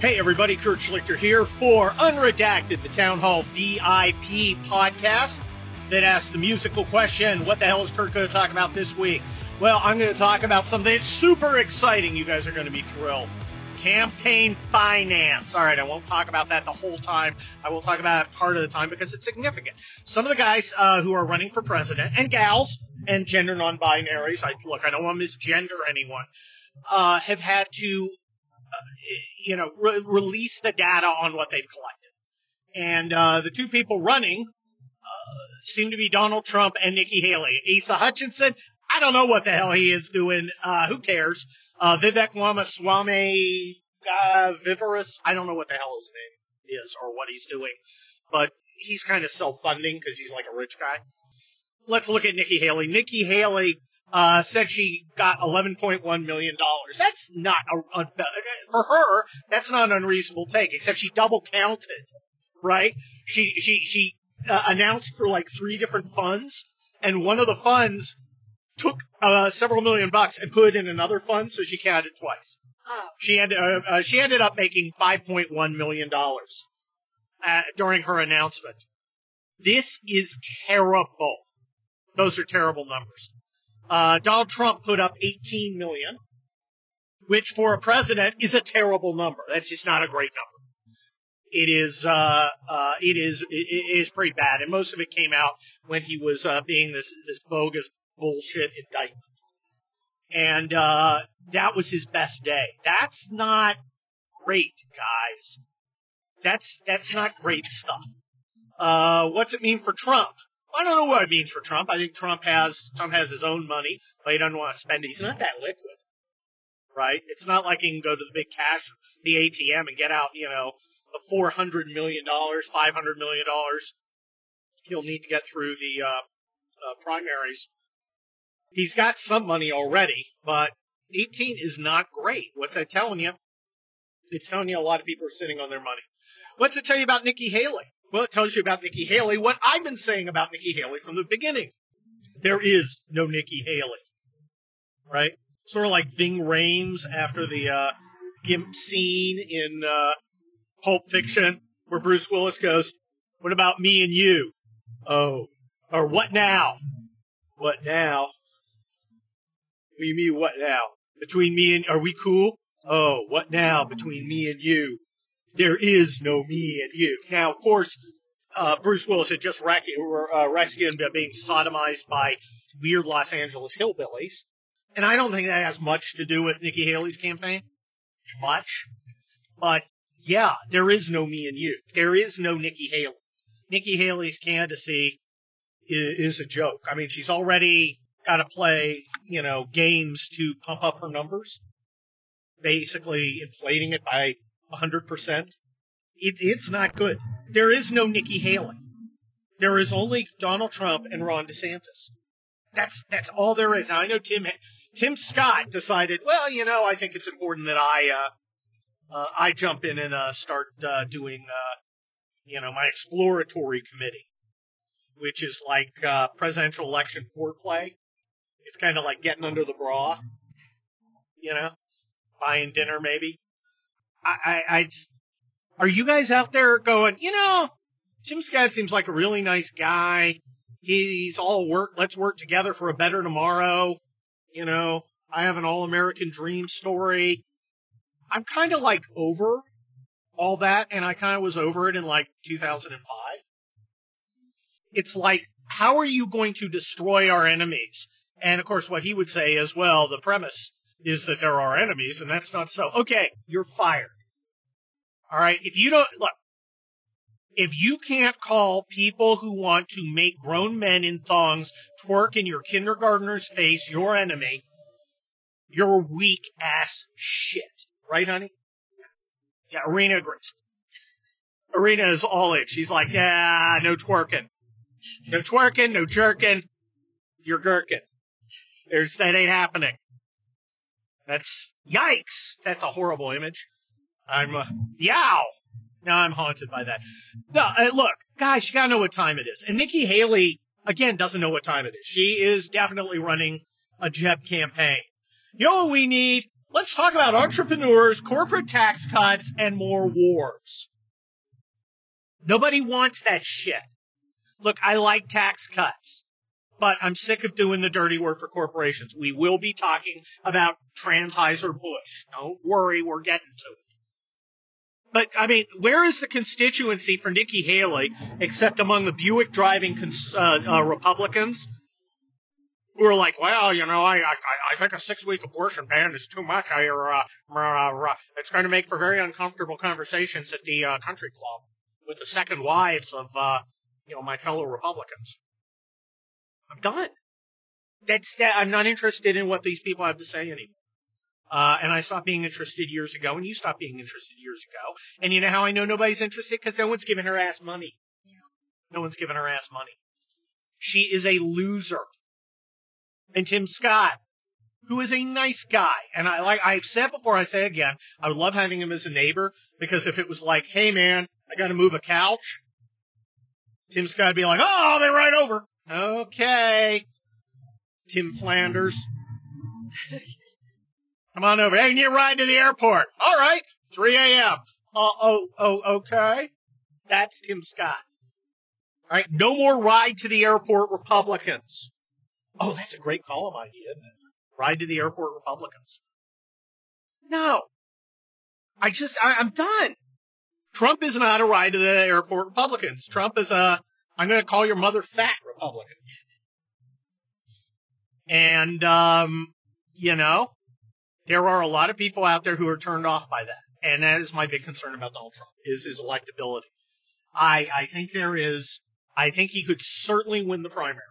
Hey everybody, Kurt Schlichter here for Unredacted, the Town Hall VIP podcast that asks the musical question, what the hell is Kurt going to talk about this week? Well, I'm going to talk about something that's super exciting. You guys are going to be thrilled. Campaign finance. All right, I won't talk about that the whole time. I will talk about it part of the time because it's significant. Some of the guys uh, who are running for president and gals and gender non-binaries, I look, I don't want to misgender anyone, uh, have had to you know, re- release the data on what they've collected. And uh, the two people running uh, seem to be Donald Trump and Nikki Haley. Asa Hutchinson, I don't know what the hell he is doing. Uh, who cares? Uh, Vivek Ramaswamy uh, Viverus, I don't know what the hell his name is or what he's doing, but he's kind of self-funding because he's like a rich guy. Let's look at Nikki Haley. Nikki Haley uh, said she got $11.1 million. That's not a, a, for her, that's not an unreasonable take, except she double counted, right? She, she, she uh, announced for like three different funds, and one of the funds took uh, several million bucks and put it in another fund, so she counted twice. Oh. She ended, uh, uh, she ended up making $5.1 million uh, during her announcement. This is terrible. Those are terrible numbers. Uh, Donald Trump put up 18 million, which for a president is a terrible number. That's just not a great number. It is, uh, uh, it is, it is pretty bad. And most of it came out when he was, uh, being this, this bogus bullshit indictment. And, uh, that was his best day. That's not great, guys. That's, that's not great stuff. Uh, what's it mean for Trump? I don't know what it means for Trump. I think Trump has Trump has his own money, but he doesn't want to spend it. He's not that liquid, right? It's not like he can go to the big cash, the ATM, and get out, you know, the four hundred million dollars, five hundred million dollars. He'll need to get through the uh, uh, primaries. He's got some money already, but 18 is not great. What's that telling you? It's telling you a lot of people are sitting on their money. What's it tell you about Nikki Haley? Well, it tells you about Nikki Haley what I've been saying about Nikki Haley from the beginning. There is no Nikki Haley. Right? Sort of like Ving Rhames after the uh, Gimp scene in uh, Pulp Fiction, where Bruce Willis goes, What about me and you? Oh. Or what now? What now? What you mean, what now? Between me and, are we cool? Oh, what now between me and you? There is no me and you. Now, of course, uh, Bruce Willis had just rec- uh, rescued being sodomized by weird Los Angeles hillbillies. And I don't think that has much to do with Nikki Haley's campaign. Much. But yeah, there is no me and you. There is no Nikki Haley. Nikki Haley's candidacy is, is a joke. I mean, she's already got to play, you know, games to pump up her numbers, basically inflating it by 100%. It, it's not good. There is no Nikki Haley. There is only Donald Trump and Ron DeSantis. That's that's all there is. Now, I know Tim Tim Scott decided. Well, you know, I think it's important that I uh, uh, I jump in and uh, start uh, doing uh, you know my exploratory committee, which is like uh, presidential election foreplay. It's kind of like getting under the bra, you know, buying dinner maybe. I, I, just, are you guys out there going, you know, Jim Scott seems like a really nice guy. He's all work. Let's work together for a better tomorrow. You know, I have an all American dream story. I'm kind of like over all that, and I kind of was over it in like 2005. It's like, how are you going to destroy our enemies? And of course, what he would say is, well, the premise is that there are enemies, and that's not so. Okay, you're fired. All right. If you don't look, if you can't call people who want to make grown men in thongs twerk in your kindergartner's face your enemy, you're weak ass shit. Right, honey? Yeah, Arena agrees. Arena is all in. She's like, yeah, no twerking. No twerking, no jerking. You're gherkin. There's, that ain't happening. That's, yikes! That's a horrible image. I'm, uh, yow! Now I'm haunted by that. No, uh, look, guys, you gotta know what time it is. And Nikki Haley, again, doesn't know what time it is. She is definitely running a Jeb campaign. You know what we need? let's talk about entrepreneurs, corporate tax cuts, and more wars. Nobody wants that shit. Look, I like tax cuts, but I'm sick of doing the dirty work for corporations. We will be talking about Transheuser Busch. Don't worry, we're getting to it. But I mean, where is the constituency for Nikki Haley except among the Buick driving cons- uh, uh, Republicans who are like, well, you know, I I, I think a six week abortion ban is too much. I uh, uh, it's going to make for very uncomfortable conversations at the uh, country club with the second wives of uh, you know my fellow Republicans. I'm done. That's that. I'm not interested in what these people have to say anymore. Uh, and I stopped being interested years ago, and you stopped being interested years ago. And you know how I know nobody's interested? Because no one's giving her ass money. Yeah. No one's giving her ass money. She is a loser. And Tim Scott, who is a nice guy, and I like I've said before, I say again, I would love having him as a neighbor because if it was like, hey man, I got to move a couch, Tim Scott would be like, oh, I'll be right over. Okay, Tim Flanders. Come on over. Hey, need a ride to the airport. All right. 3 a.m. Uh, oh, oh, okay. That's Tim Scott. All right. No more ride to the airport Republicans. Oh, that's a great column idea. Ride to the airport Republicans. No. I just, I, I'm done. Trump is not a ride to the airport Republicans. Trump is a, I'm going to call your mother fat Republican. And, um, you know, there are a lot of people out there who are turned off by that. And that is my big concern about Donald Trump is his electability. I, I think there is, I think he could certainly win the primary.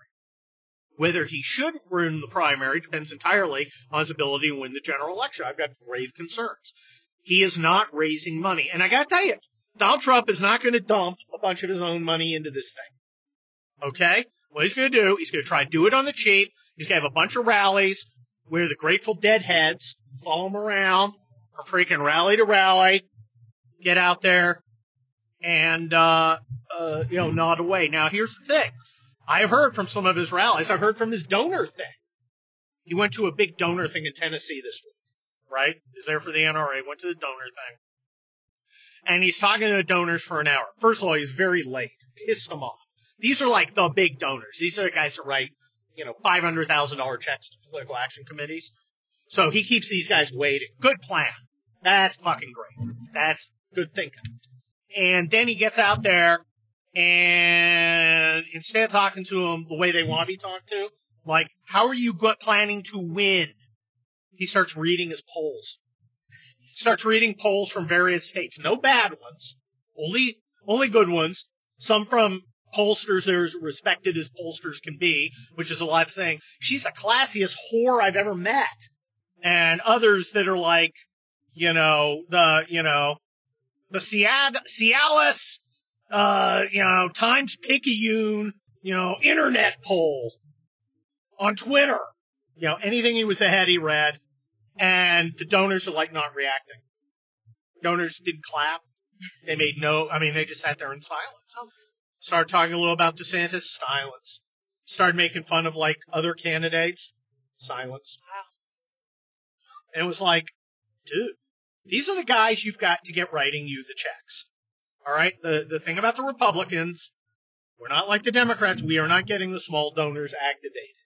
Whether he should win the primary depends entirely on his ability to win the general election. I've got grave concerns. He is not raising money. And I gotta tell you, Donald Trump is not going to dump a bunch of his own money into this thing. Okay? What he's going to do, he's going to try to do it on the cheap. He's going to have a bunch of rallies where the Grateful Dead heads follow him around from freaking rally to rally, get out there and, uh, uh, you know, nod away. Now, here's the thing. I've heard from some of his rallies. I've heard from his donor thing. He went to a big donor thing in Tennessee this week, right? He's there for the NRA, went to the donor thing. And he's talking to the donors for an hour. First of all, he's very late. Pissed them off. These are like the big donors. These are the guys that write you know, $500,000 checks to political action committees. So he keeps these guys waiting. Good plan. That's fucking great. That's good thinking. And then he gets out there and instead of talking to them the way they want to be talked to, like, how are you planning to win? He starts reading his polls. Starts reading polls from various states. No bad ones. Only, only good ones. Some from pollsters are as respected as pollsters can be, which is a lot of saying she's the classiest whore I've ever met. And others that are like, you know, the, you know, the Seattle, Cialis, uh, you know, Times Picayune, you know, internet poll on Twitter. You know, anything he was ahead, he read. And the donors are like not reacting. Donors didn't clap. They made no, I mean, they just sat there in silence. Started talking a little about DeSantis, silence. Started making fun of like other candidates, silence. Wow. And it was like, dude, these are the guys you've got to get writing you the checks. All right. The the thing about the Republicans, we're not like the Democrats. We are not getting the small donors activated.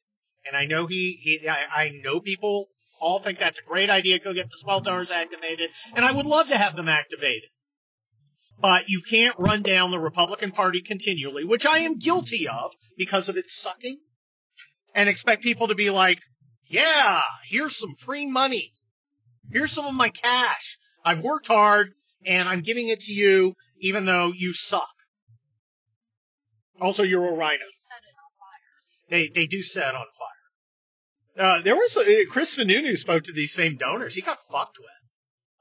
And I know he, he I, I know people all think that's a great idea. Go get the small donors activated, and I would love to have them activated. But you can't run down the Republican Party continually, which I am guilty of because of its sucking, and expect people to be like, yeah, here's some free money. Here's some of my cash. I've worked hard and I'm giving it to you even though you suck. Also, you're a rhino. They, they do set on fire. Uh, there was a, Chris Sununu spoke to these same donors. He got fucked with.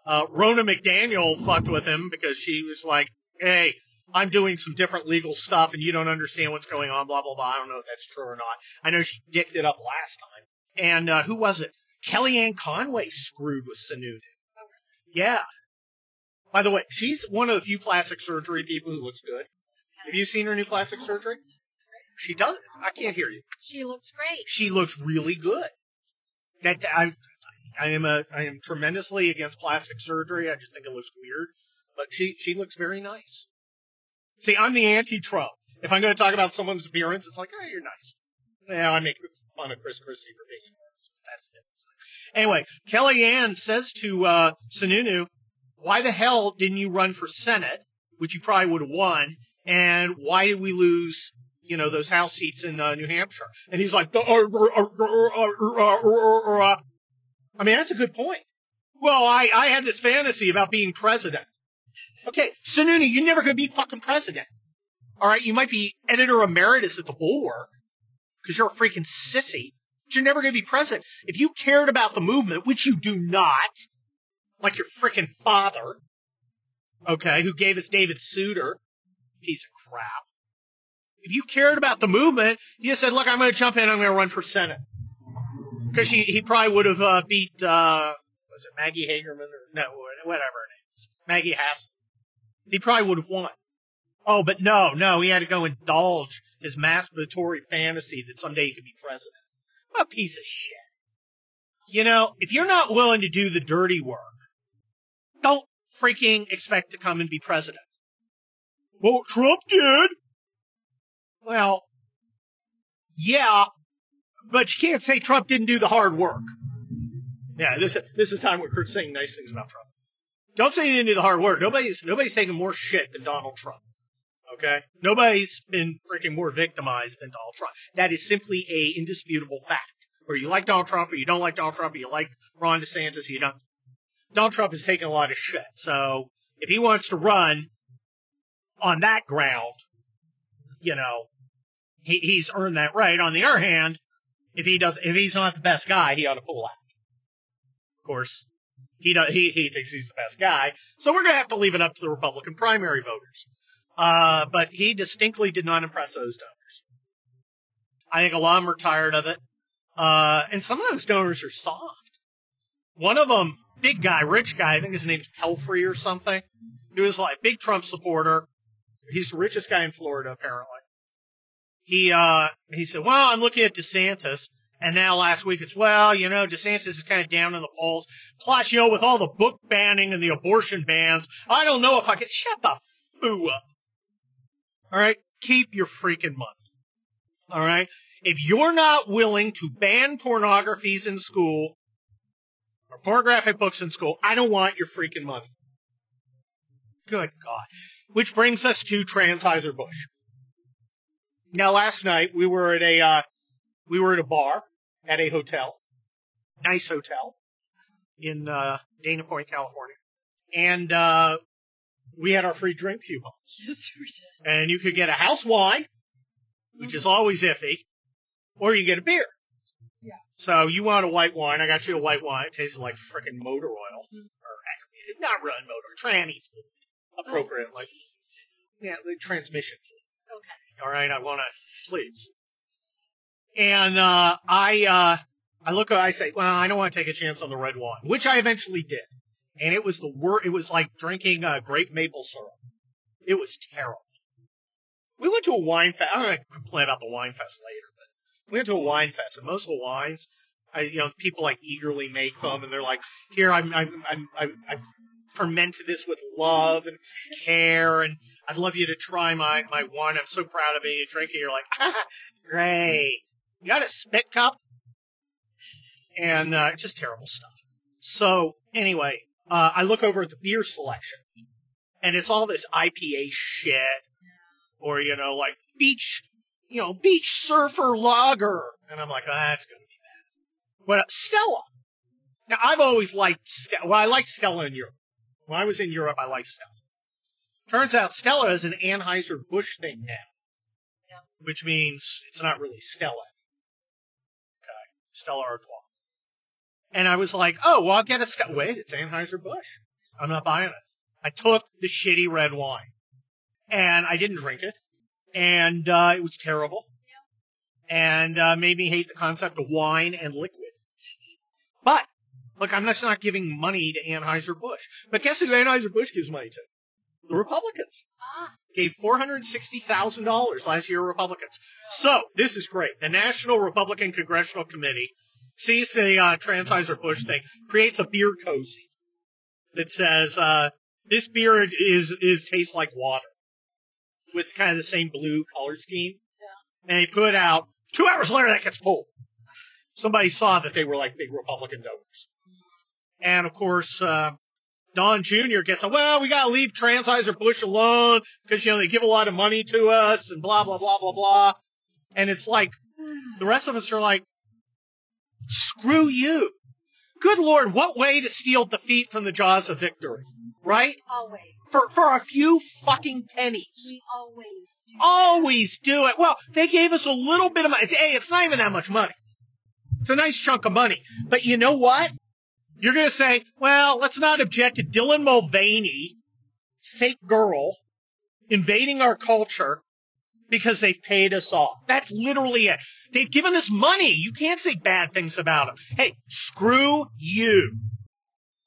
Uh, Ronna McDaniel fucked with him because she was like, hey, I'm doing some different legal stuff and you don't understand what's going on, blah, blah, blah. I don't know if that's true or not. I know she dicked it up last time. And, uh, who was it? Kellyanne Conway screwed with Sununu. Yeah. By the way, she's one of the few plastic surgery people who looks good. Have you seen her new plastic surgery? She does. I can't hear you. She looks great. She looks really good. That I, I am a I am tremendously against plastic surgery. I just think it looks weird. But she she looks very nice. See, I'm the anti-Trump. If I'm going to talk about someone's appearance, it's like, oh, you're nice. Yeah, I make fun of Chris Christie for being enormous, but that's different. Anyway, Kellyanne says to uh, Sununu, "Why the hell didn't you run for Senate, which you probably would have won? And why did we lose you know, those House seats in uh, New Hampshire. And he's like, I mean, that's a good point. Well, I, I had this fantasy about being president. Okay, Sununu, you're never to be fucking president. All right, you might be editor emeritus at the Bulwark because you're a freaking sissy, but you're never going to be president. If you cared about the movement, which you do not, like your freaking father, okay, who gave us David Souter, piece of crap. If you cared about the movement, you said, look, I'm going to jump in, I'm going to run for Senate. Because he, he probably would have uh, beat, uh, was it Maggie Hagerman or no, whatever her name is, Maggie Hassan. He probably would have won. Oh, but no, no, he had to go indulge his masturbatory fantasy that someday he could be president. What a piece of shit. You know, if you're not willing to do the dirty work, don't freaking expect to come and be president. Well, Trump did. Well, yeah, but you can't say Trump didn't do the hard work. Yeah, this this is the time where Kurt's saying nice things about Trump. Don't say he didn't do the hard work. Nobody's nobody's taking more shit than Donald Trump. Okay? Nobody's been freaking more victimized than Donald Trump. That is simply a indisputable fact. Or you like Donald Trump, or you don't like Donald Trump, or you like Ron DeSantis, or you don't. Donald Trump has taken a lot of shit. So if he wants to run on that ground, you know, he, he's earned that right. On the other hand, if he does, if he's not the best guy, he ought to pull out. Of course, he does, he, he thinks he's the best guy. So we're going to have to leave it up to the Republican primary voters. Uh, but he distinctly did not impress those donors. I think a lot of them are tired of it. Uh, and some of those donors are soft. One of them, big guy, rich guy, I think his name's Pelfrey or something. He was like big Trump supporter. He's the richest guy in Florida, apparently he uh he said, "Well, I'm looking at DeSantis." And now last week it's, well, you know, DeSantis is kind of down in the polls. Plus, you know, with all the book banning and the abortion bans, I don't know if I can shut the foo up. All right. Keep your freaking money. All right. If you're not willing to ban pornographies in school or pornographic books in school, I don't want your freaking money. Good God. Which brings us to Transheuser-Busch. Now, last night we were at a uh, we were at a bar at a hotel, nice hotel in uh, Dana Point, California, and uh, we had our free drink coupons. Yes, we did. And you could get a house wine, which is always iffy, or you get a beer. Yeah. So you want a white wine? I got you a white wine. It tasted like freaking motor oil, Mhm. or not run motor, tranny fluid, appropriately. Yeah, the transmission fluid. Okay. All right, I want to, please. And uh, I uh, I look, I say, well, I don't want to take a chance on the red wine, which I eventually did, and it was the worst. It was like drinking uh, grape maple syrup. It was terrible. We went to a wine fest. I'm to complain about the wine fest later, but we went to a wine fest, and most of the wines, I, you know, people like eagerly make them, and they're like, here, I'm, I'm, I'm, I'm, I've fermented this with love and care, and I'd love you to try my, my wine. I'm so proud of it. You drink it, you're like, ah, great. You got a spit cup? And, uh, just terrible stuff. So, anyway, uh, I look over at the beer selection, and it's all this IPA shit, or, you know, like beach, you know, beach surfer lager. And I'm like, oh, that's gonna be bad. But Stella. Now, I've always liked Stella. Well, I liked Stella in Europe. When I was in Europe, I liked Stella. Turns out Stella is an Anheuser-Busch thing now. Yeah. Which means it's not really Stella. Okay. Stella Artois. And I was like, oh, well, I'll get a Stella. Wait, it's Anheuser-Busch. I'm not buying it. I took the shitty red wine. And I didn't drink it. And, uh, it was terrible. And, uh, made me hate the concept of wine and liquid. But, look, I'm just not giving money to Anheuser-Busch. But guess who Anheuser-Busch gives money to? The Republicans. Ah, Gave $460,000 last year to Republicans. So, this is great. The National Republican Congressional Committee sees the uh, Transheuser Busch thing, creates a beer cozy that says, uh, "This beer is is tastes like water," with kind of the same blue color scheme. Yeah. And they put out two hours later that gets pulled. Somebody saw that they were like big Republican donors, and of course. Uh, Don Jr. gets a, well, we gotta leave Transheuser Busch alone because, you know, they give a lot of money to us and blah, blah, blah, blah, blah. And it's like, the rest of us are like, screw you. Good Lord, what way to steal defeat from the jaws of victory, right? Always. For, for a few fucking pennies. We always do. Always do it. Well, they gave us a little bit of money. Hey, it's not even that much money. It's a nice chunk of money. But you know what? You're going to say, well, let's not object to Dylan Mulvaney, fake girl, invading our culture because they've paid us off. That's literally it. They've given us money. You can't say bad things about them. Hey, screw you.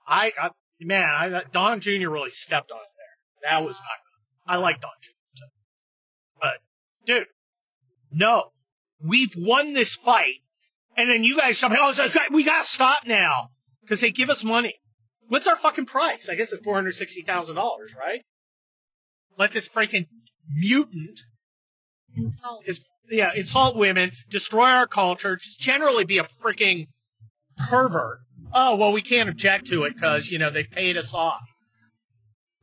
I, I man, I, Don Jr. really stepped on it there. That was not good. I like Don Jr. too. But, dude, no. We've won this fight. And then you guys somehow, oh, we gotta stop now. Cause they give us money. What's our fucking price? I guess it's $460,000, right? Let this freaking mutant Insult. is yeah, insult women, destroy our culture, just generally be a freaking pervert. Oh, well, we can't object to it because, you know, they've paid us off.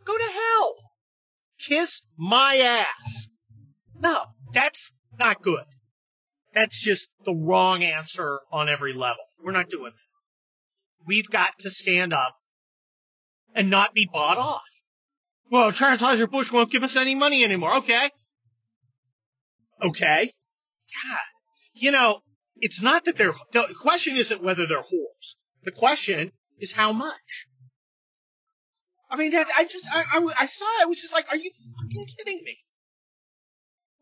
Go to hell. Kiss my ass. No, that's not good. That's just the wrong answer on every level. We're not doing that. We've got to stand up and not be bought off. Well, Transheuser Busch won't give us any money anymore. Okay. Okay. God. You know, it's not that they're, the question isn't whether they're whores. The question is how much. I mean, that, I just, I, I, I saw it, I was just like, are you fucking kidding me?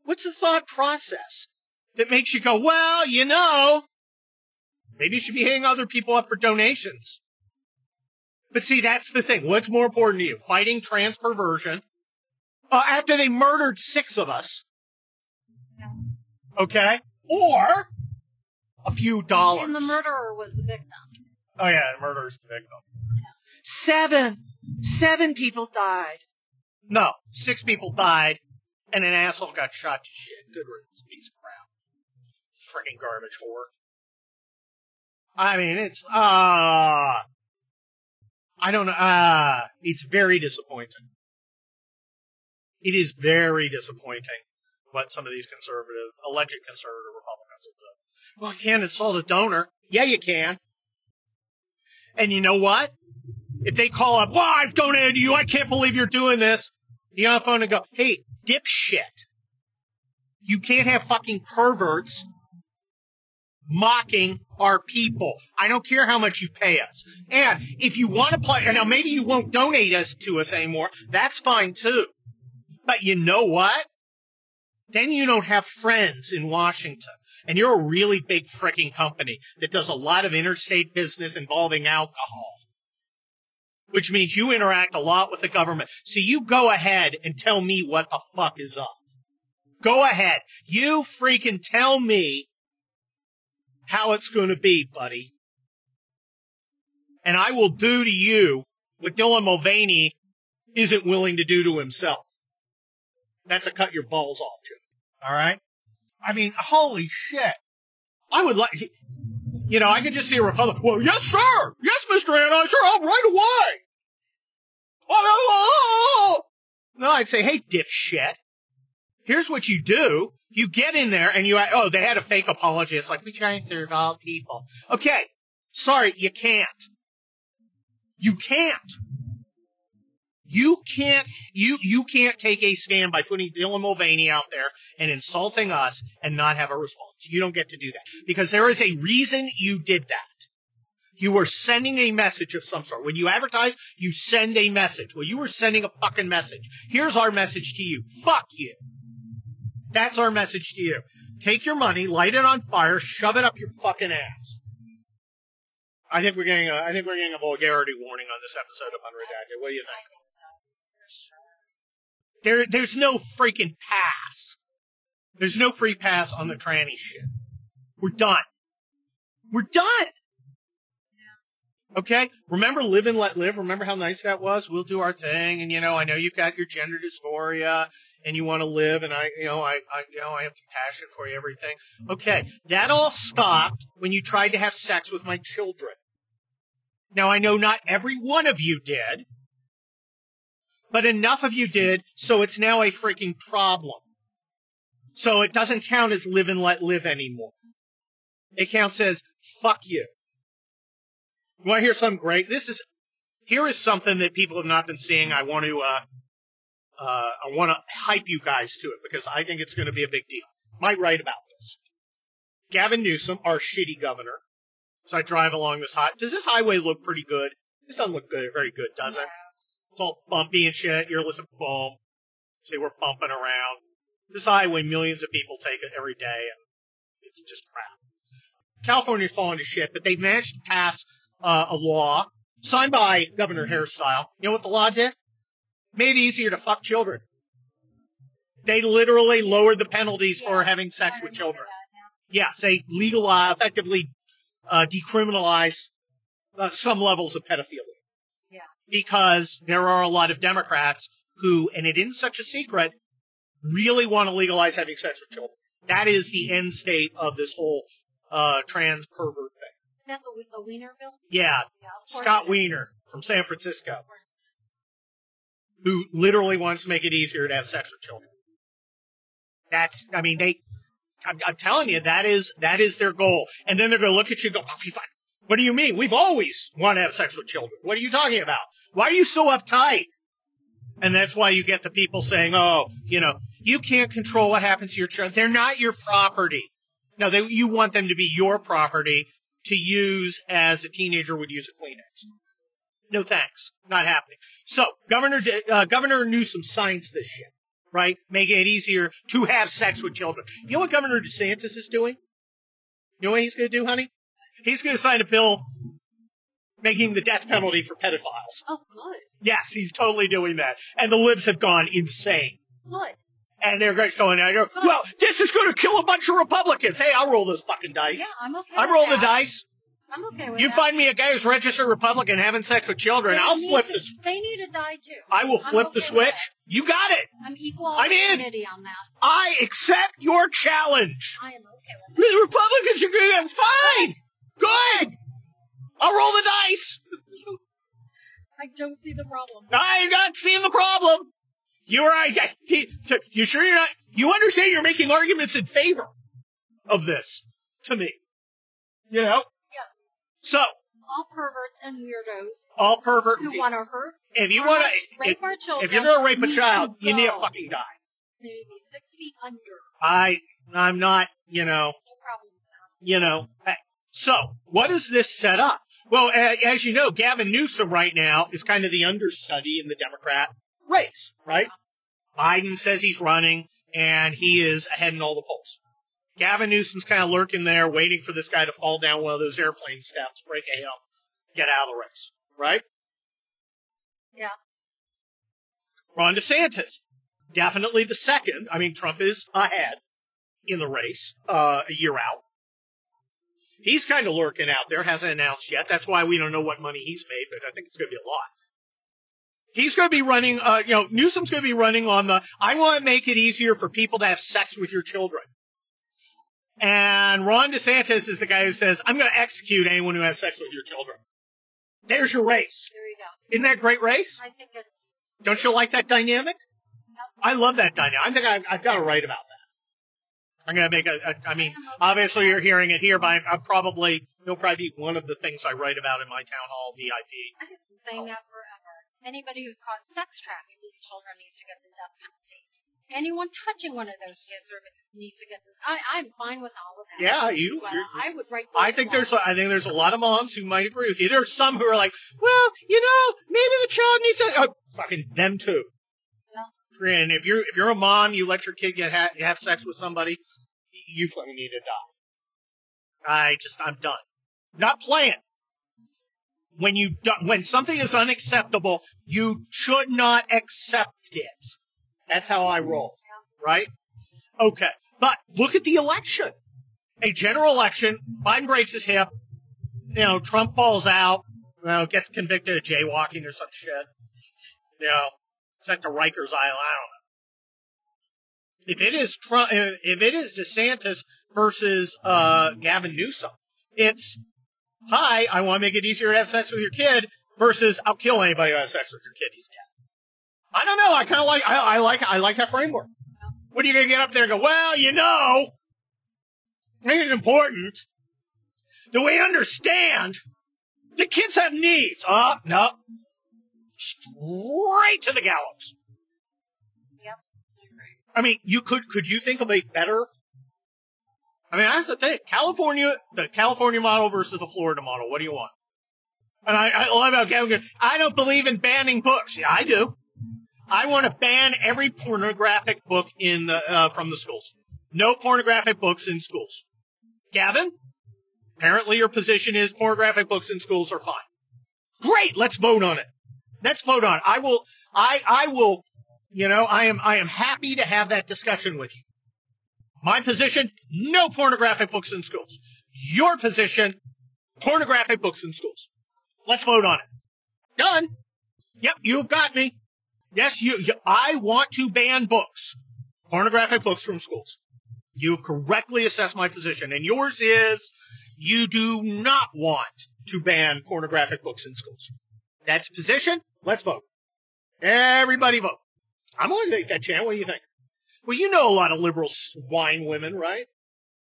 What's the thought process that makes you go, well, you know, maybe you should be hitting other people up for donations. But see, that's the thing. What's more important to you? Fighting trans perversion uh, after they murdered six of us, okay? Or a few dollars. And the murderer was the victim. Oh yeah, the murderer's the victim. Seven, seven people died. No, six people died, and an asshole got shot to shit. Good riddance, piece of crap. Freaking garbage whore. I mean, it's uh I don't know. Uh, it's very disappointing. It is very disappointing what some of these conservative, alleged conservative Republicans will do. Well, you can't insult a donor. Yeah, you can. And you know what? If they call up, well, I've donated to you. I can't believe you're doing this. You on the phone and go, hey, dipshit. You can't have fucking perverts mocking our people. I don't care how much you pay us. And if you want to play, now maybe you won't donate us to us anymore. That's fine too. But you know what? Then you don't have friends in Washington. And you're a really big freaking company that does a lot of interstate business involving alcohol. Which means you interact a lot with the government. So you go ahead and tell me what the fuck is up. Go ahead. You freaking tell me how it's going to be, buddy. And I will do to you what Dylan Mulvaney isn't willing to do to himself. That's a cut your balls off joke. All right? I mean, holy shit. I would like, you know, I could just see a Republican. Well, yes, sir. Yes, Mr. Anna, sure, I'll right away. Oh, oh, oh. No, I'd say, hey, dipshit. Here's what you do. You get in there and you, oh, they had a fake apology. It's like, we try and serve all people. Okay. Sorry, you can't. You can't. You can't, you, you can't take a stand by putting Dylan Mulvaney out there and insulting us and not have a response. You don't get to do that because there is a reason you did that. You were sending a message of some sort. When you advertise, you send a message. Well, you were sending a fucking message. Here's our message to you. Fuck you. That's our message to you. Take your money, light it on fire, shove it up your fucking ass. I think we're getting a, I think we're getting a vulgarity warning on this episode of Unredacted. What do you think? think so. Sure. There, there's no freaking pass. There's no free pass on the tranny shit. We're done. We're done. Okay? Remember live and let live? Remember how nice that was? We'll do our thing and you know, I know you've got your gender dysphoria and you want to live and I, you know, I, I, you know, I have compassion for you, everything. Okay. That all stopped when you tried to have sex with my children. Now I know not every one of you did, but enough of you did, so it's now a freaking problem. So it doesn't count as live and let live anymore. It counts as fuck you. You want to hear something great? This is, here is something that people have not been seeing. I want to, uh, uh, I want to hype you guys to it because I think it's going to be a big deal. Might write about this. Gavin Newsom, our shitty governor. So I drive along this high. Does this highway look pretty good? This doesn't look good, very good, does it? It's all bumpy and shit. You're listening boom. See, we're bumping around. This highway, millions of people take it every day, and it's just crap. California's falling to shit, but they managed to pass uh, a law signed by Governor Hairstyle. You know what the law did? Made it easier to fuck children. They literally lowered the penalties for having sex with children. yeah. Yeah, they legalize, effectively uh, decriminalize uh, some levels of pedophilia. Yeah. Because there are a lot of Democrats who, and it isn't such a secret, really want to legalize having sex with children. That is the end state of this whole uh, trans pervert thing. That the, the Wiener bill? Yeah, Yeah, Scott. Wiener from San Francisco, Of course it is. who literally wants to make it easier to have sex with children. That's, I mean, they, I'm, I'm telling you, that is, that is their goal. And then they're going to look at you and go, fine. What do you mean? We've always wanted to have sex with children. What are you talking about? Why are you so uptight? And that's why you get the people saying, oh, you know, you can't control what happens to your children. They're not your property. No, they, you want them to be your property to use as a teenager would use a Kleenex. No thanks. Not happening. So, Governor, uh, Governor Newsom signs this shit, right? Making it easier to have sex with children. You know what Governor DeSantis is doing? You know what he's going to do, honey? He's going to sign a bill making the death penalty for pedophiles. Oh, good. Yes, he's totally doing that. And the libs have gone insane. Good. And they're just going, I go, well, this is going to kill a bunch of Republicans. Hey, I'll roll those fucking dice. Yeah, I'm okay I roll the that. dice. I'm okay with You that. find me a guy who's registered Republican having sex with children, They I'll flip to- the, They need to die too. I will flip okay the switch. You got it. I'm equal I'm in. on that. I accept your challenge. I am okay with The Republicans are going to fine. Good. I'll roll the dice. it. I don't see the problem. I'm not seeing the problem. You're right. You sure you're not? You understand you're making arguments in favor of this to me. You know? Yes. So, All perverts and weirdos all pervert. who want to hurt, If you want to, if, rape our children. if you're going to rape a child, to you need to fucking die. They need to be six feet under. I, I'm not, you know, No problem with that. you know. eh, So, what is this set up? Well, as you know, Gavin Newsom right now is kind of the understudy in the Democrat race, right? Biden says he's running, and he is ahead in all the polls. Gavin Newsom's kind of lurking there, waiting for this guy to fall down one of those airplane steps, break a hip, get out of the race, right? Yeah. Ron DeSantis, definitely the second. I mean, Trump is ahead in the race, uh, a year out. He's kind of lurking out there, hasn't announced yet. That's why we don't know what money he's made, but I think it's going to be a lot. He's going to be running, uh, you know, Newsom's going to be running on the, I want to make it easier for people to have sex with your children. And Ron DeSantis is the guy who says, I'm going to execute anyone who has sex with your children. There's your race. There you go. Isn't that a great race? I think it's. Don't you like that dynamic? Yep. I love that dynamic. I think I've, I've got to write about that. I'm going to make a, a, I mean, I am okay obviously you're hearing it here, but I'm, I'm probably, it'll probably be one of the things I write about in my town hall VIP. I have been saying that forever. Anybody who's caught sex trafficking these children needs to get the death penalty. Anyone touching one of those kids or needs to get the. I, I'm fine with all of that. Yeah, you- Well, I would write. I think there's. I think there's a lot of moms who might agree with you. There's some who are like, well, you know, maybe the child needs to, oh, fucking them too. Yeah. And if you're, if you're a mom, you let your kid get, ha- have sex with somebody, you fucking need to die. I just, I'm done. Not playing. When you, when something is unacceptable, you should not accept it. That's how I roll. Right? Okay. But look at the election. A general election, Biden breaks his hip, you know, Trump falls out, you know, gets convicted of jaywalking or some shit. You know, sent to Rikers Island. I don't know. If it is Trump, if it is DeSantis versus uh, Gavin Newsom, it's hi, I want to make it easier to have sex with your kid versus I'll kill anybody who has sex with your kid. He's dead. I don't know. I kind of like I, I like I like that framework. What are you gonna get up there and go? Well, you know, I think it's important that we understand the kids have needs. Oh, no. Straight to the gallows. Yep. I mean, you could, could you think of a better? I mean, that's the thing. California, the California model versus the Florida model. What do you want? And I, I love how Kevin goes, I don't believe in banning books. Yeah, I do. I want to ban every pornographic book in the, uh, from the schools. No pornographic books in schools. Gavin, apparently your position is pornographic books in schools are fine. Great, let's vote on it. Let's vote on it. I will, I, I will, you know, I am, I am happy to have that discussion with you. My position, no pornographic books in schools. Your position, pornographic books in schools. Let's vote on it. Done. Yep, you've got me. Yes, you, you I want to ban books, pornographic books from schools. You've correctly assessed my position, and yours is you do not want to ban pornographic books in schools. That's position. Let's vote. Everybody vote. I'm going to take that chance. What do you think? Well, you know a lot of liberal swine women, right?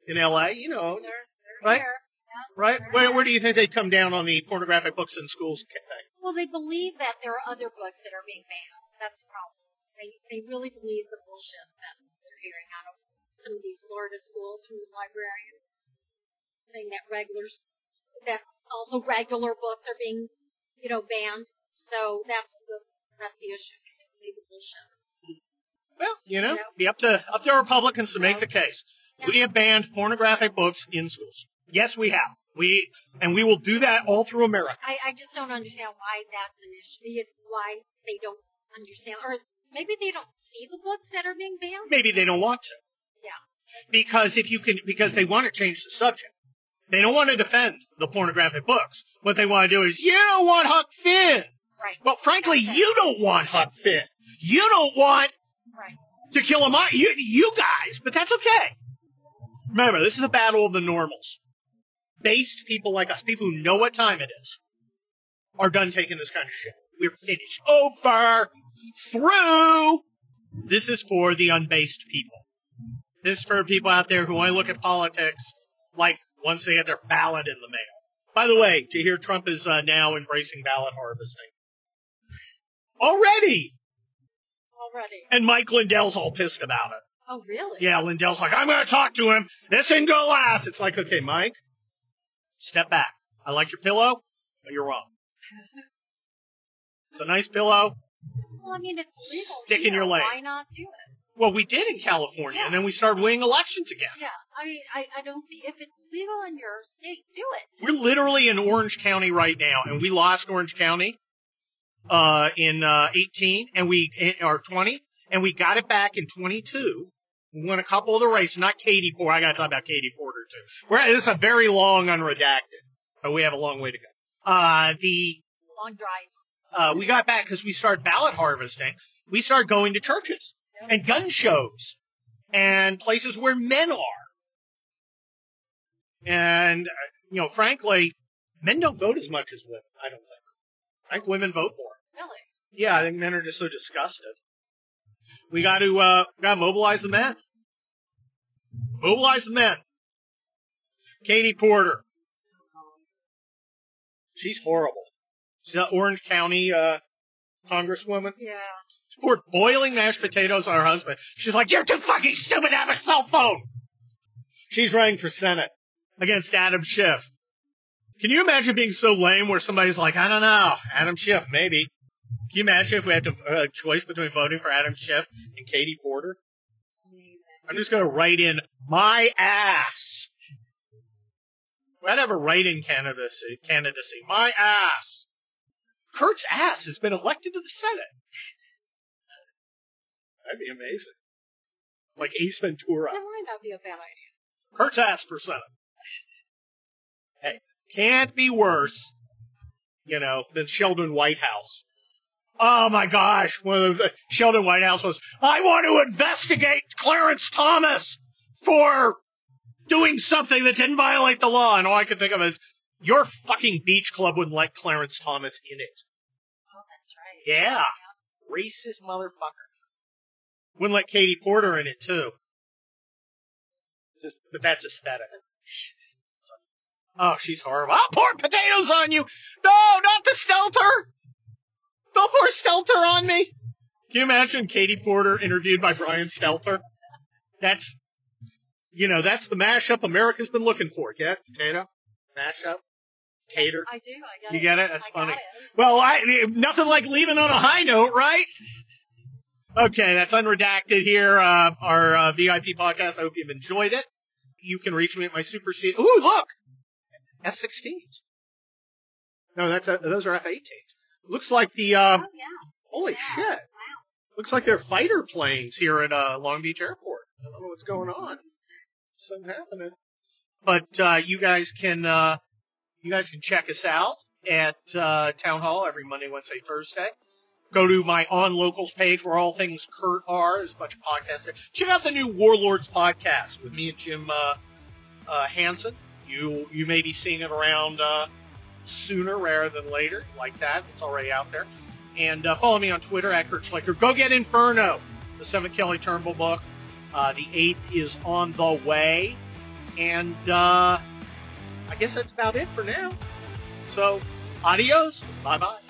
In LA, you know, They're, they're Right? here. Yeah, right? Where, here. where do you think they'd come down on the pornographic books in schools thing? Well, they believe that there are other books that are being banned. That's the problem. They they really believe the bullshit that they're hearing out of some of these Florida schools from the librarians, saying that regulars that also regular books are being, you know, banned. So that's the that's the issue. They believe the bullshit. Well, you know, Yeah. be up to up to Republicans to make the case. Yeah. We have banned pornographic books in schools. Yes, we have. We and we will do that all through America. I, I just don't understand why that's an issue. Why they don't understand, or maybe they don't see the books that are being banned. Maybe they don't want to. Yeah. Because if you can, because they want to change the subject. They don't want to defend the pornographic books. What they want to do is, you don't want Huck Finn. Right. Well, frankly, it. you don't want Huck Finn. You don't want To kill him. You, you guys, but that's okay. Remember, this is a battle of the normals. Based people like us, people who know what time it is, are done taking this kind of shit. We're finished. Over. Through. This is for the unbased people. This is for people out there who only look at politics like once they get their ballot in the mail. By the way, to hear Trump is uh, now embracing ballot harvesting. Already! Already. And Mike Lindell's all pissed about it. Oh, really? Yeah, Lindell's like, I'm gonna talk to him. This ain't gonna last. It's like, okay, Mike, step back. I like your pillow, but you're wrong. It's a nice pillow. Well, I mean, it's legal. Stick in your leg. Why not do it? Well, we did in California, and then we started winning elections again. Yeah. I mean, I, I don't see if it's legal in your state, do it. We're literally in Orange County right now, and we lost Orange County uh, in uh, 18 and we or 20, and we got it back in 22. We won a couple of the races, not Katie Porter. I got to talk about Katie Porter too. We're, this is a very long unredacted, but we have a long way to go. Uh, the long drive. uh, we got back because we started ballot harvesting. We started going to churches and gun shows and places where men are. And, uh, you know, frankly, men don't vote as much as women, I don't think. I think women vote more. Really? Yeah, I think men are just so disgusted. We got to, uh, got to mobilize the men. Mobilize the men. Katie Porter. She's horrible. She's an Orange County, uh, congresswoman. Yeah. She poured boiling mashed potatoes on her husband. She's like, you're too fucking stupid to have a cell phone. She's running for Senate against Adam Schiff. Can you imagine being so lame where somebody's like, I don't know, Adam Schiff, maybe. Can you imagine if we had to, uh, a choice between voting for Adam Schiff and Katie Porter? I'm just going to write in my ass. I'd have a write-in candidacy, candidacy. My ass. Kurt's ass has been elected to the Senate. That'd be amazing. Like Ace Ventura. That might not be a bad idea. Kurt's ass for Senate. Hey, Can't be worse, you know, than Sheldon Whitehouse. Oh my gosh, one of the, uh, Sheldon Whitehouse was, I want to investigate Clarence Thomas for doing something that didn't violate the law. And all I could think of is, your fucking beach club wouldn't let Clarence Thomas in it. Oh, that's right. Yeah. Racist motherfucker. Wouldn't let Katie Porter in it too. Just, but that's aesthetic. Oh, she's horrible. I'll pour potatoes on you. No, not the Stelter. Don't pour Stelter on me. Can you imagine Katie Porter interviewed by Brian Stelter? That's, you know, that's the mashup America's been looking for. Get potato, mashup, tater. I do. I got You it. get it? That's I funny. it. It Well, I, nothing like leaving on a high note, right? Okay, that's unredacted here. Uh, our uh, VIP podcast. I hope you've enjoyed it. You can reach me at my super seat. Ooh, look, F-16s. No, that's a, those are F-18s. Looks like the uh, oh yeah. holy Yeah. shit. Wow. Looks like they're fighter planes here at uh, Long Beach Airport. I don't know what's going on. Something happening. But uh, you guys can uh, you guys can check us out at uh, Townhall every Monday, Wednesday, Thursday. Go to my on locals page where all things Kurt are. There's a bunch of podcasts there. Check out the new Warlords podcast with me and Jim uh, uh, Hanson. You you may be seeing it around uh, sooner rather than later, like that. It's already out there. And uh, follow me on Twitter at Kurt Schlichter. Go get Inferno, the seventh Kelly Turnbull book. Uh, the eighth is on the way. And uh, I guess that's about it for now. So, adios. Bye bye.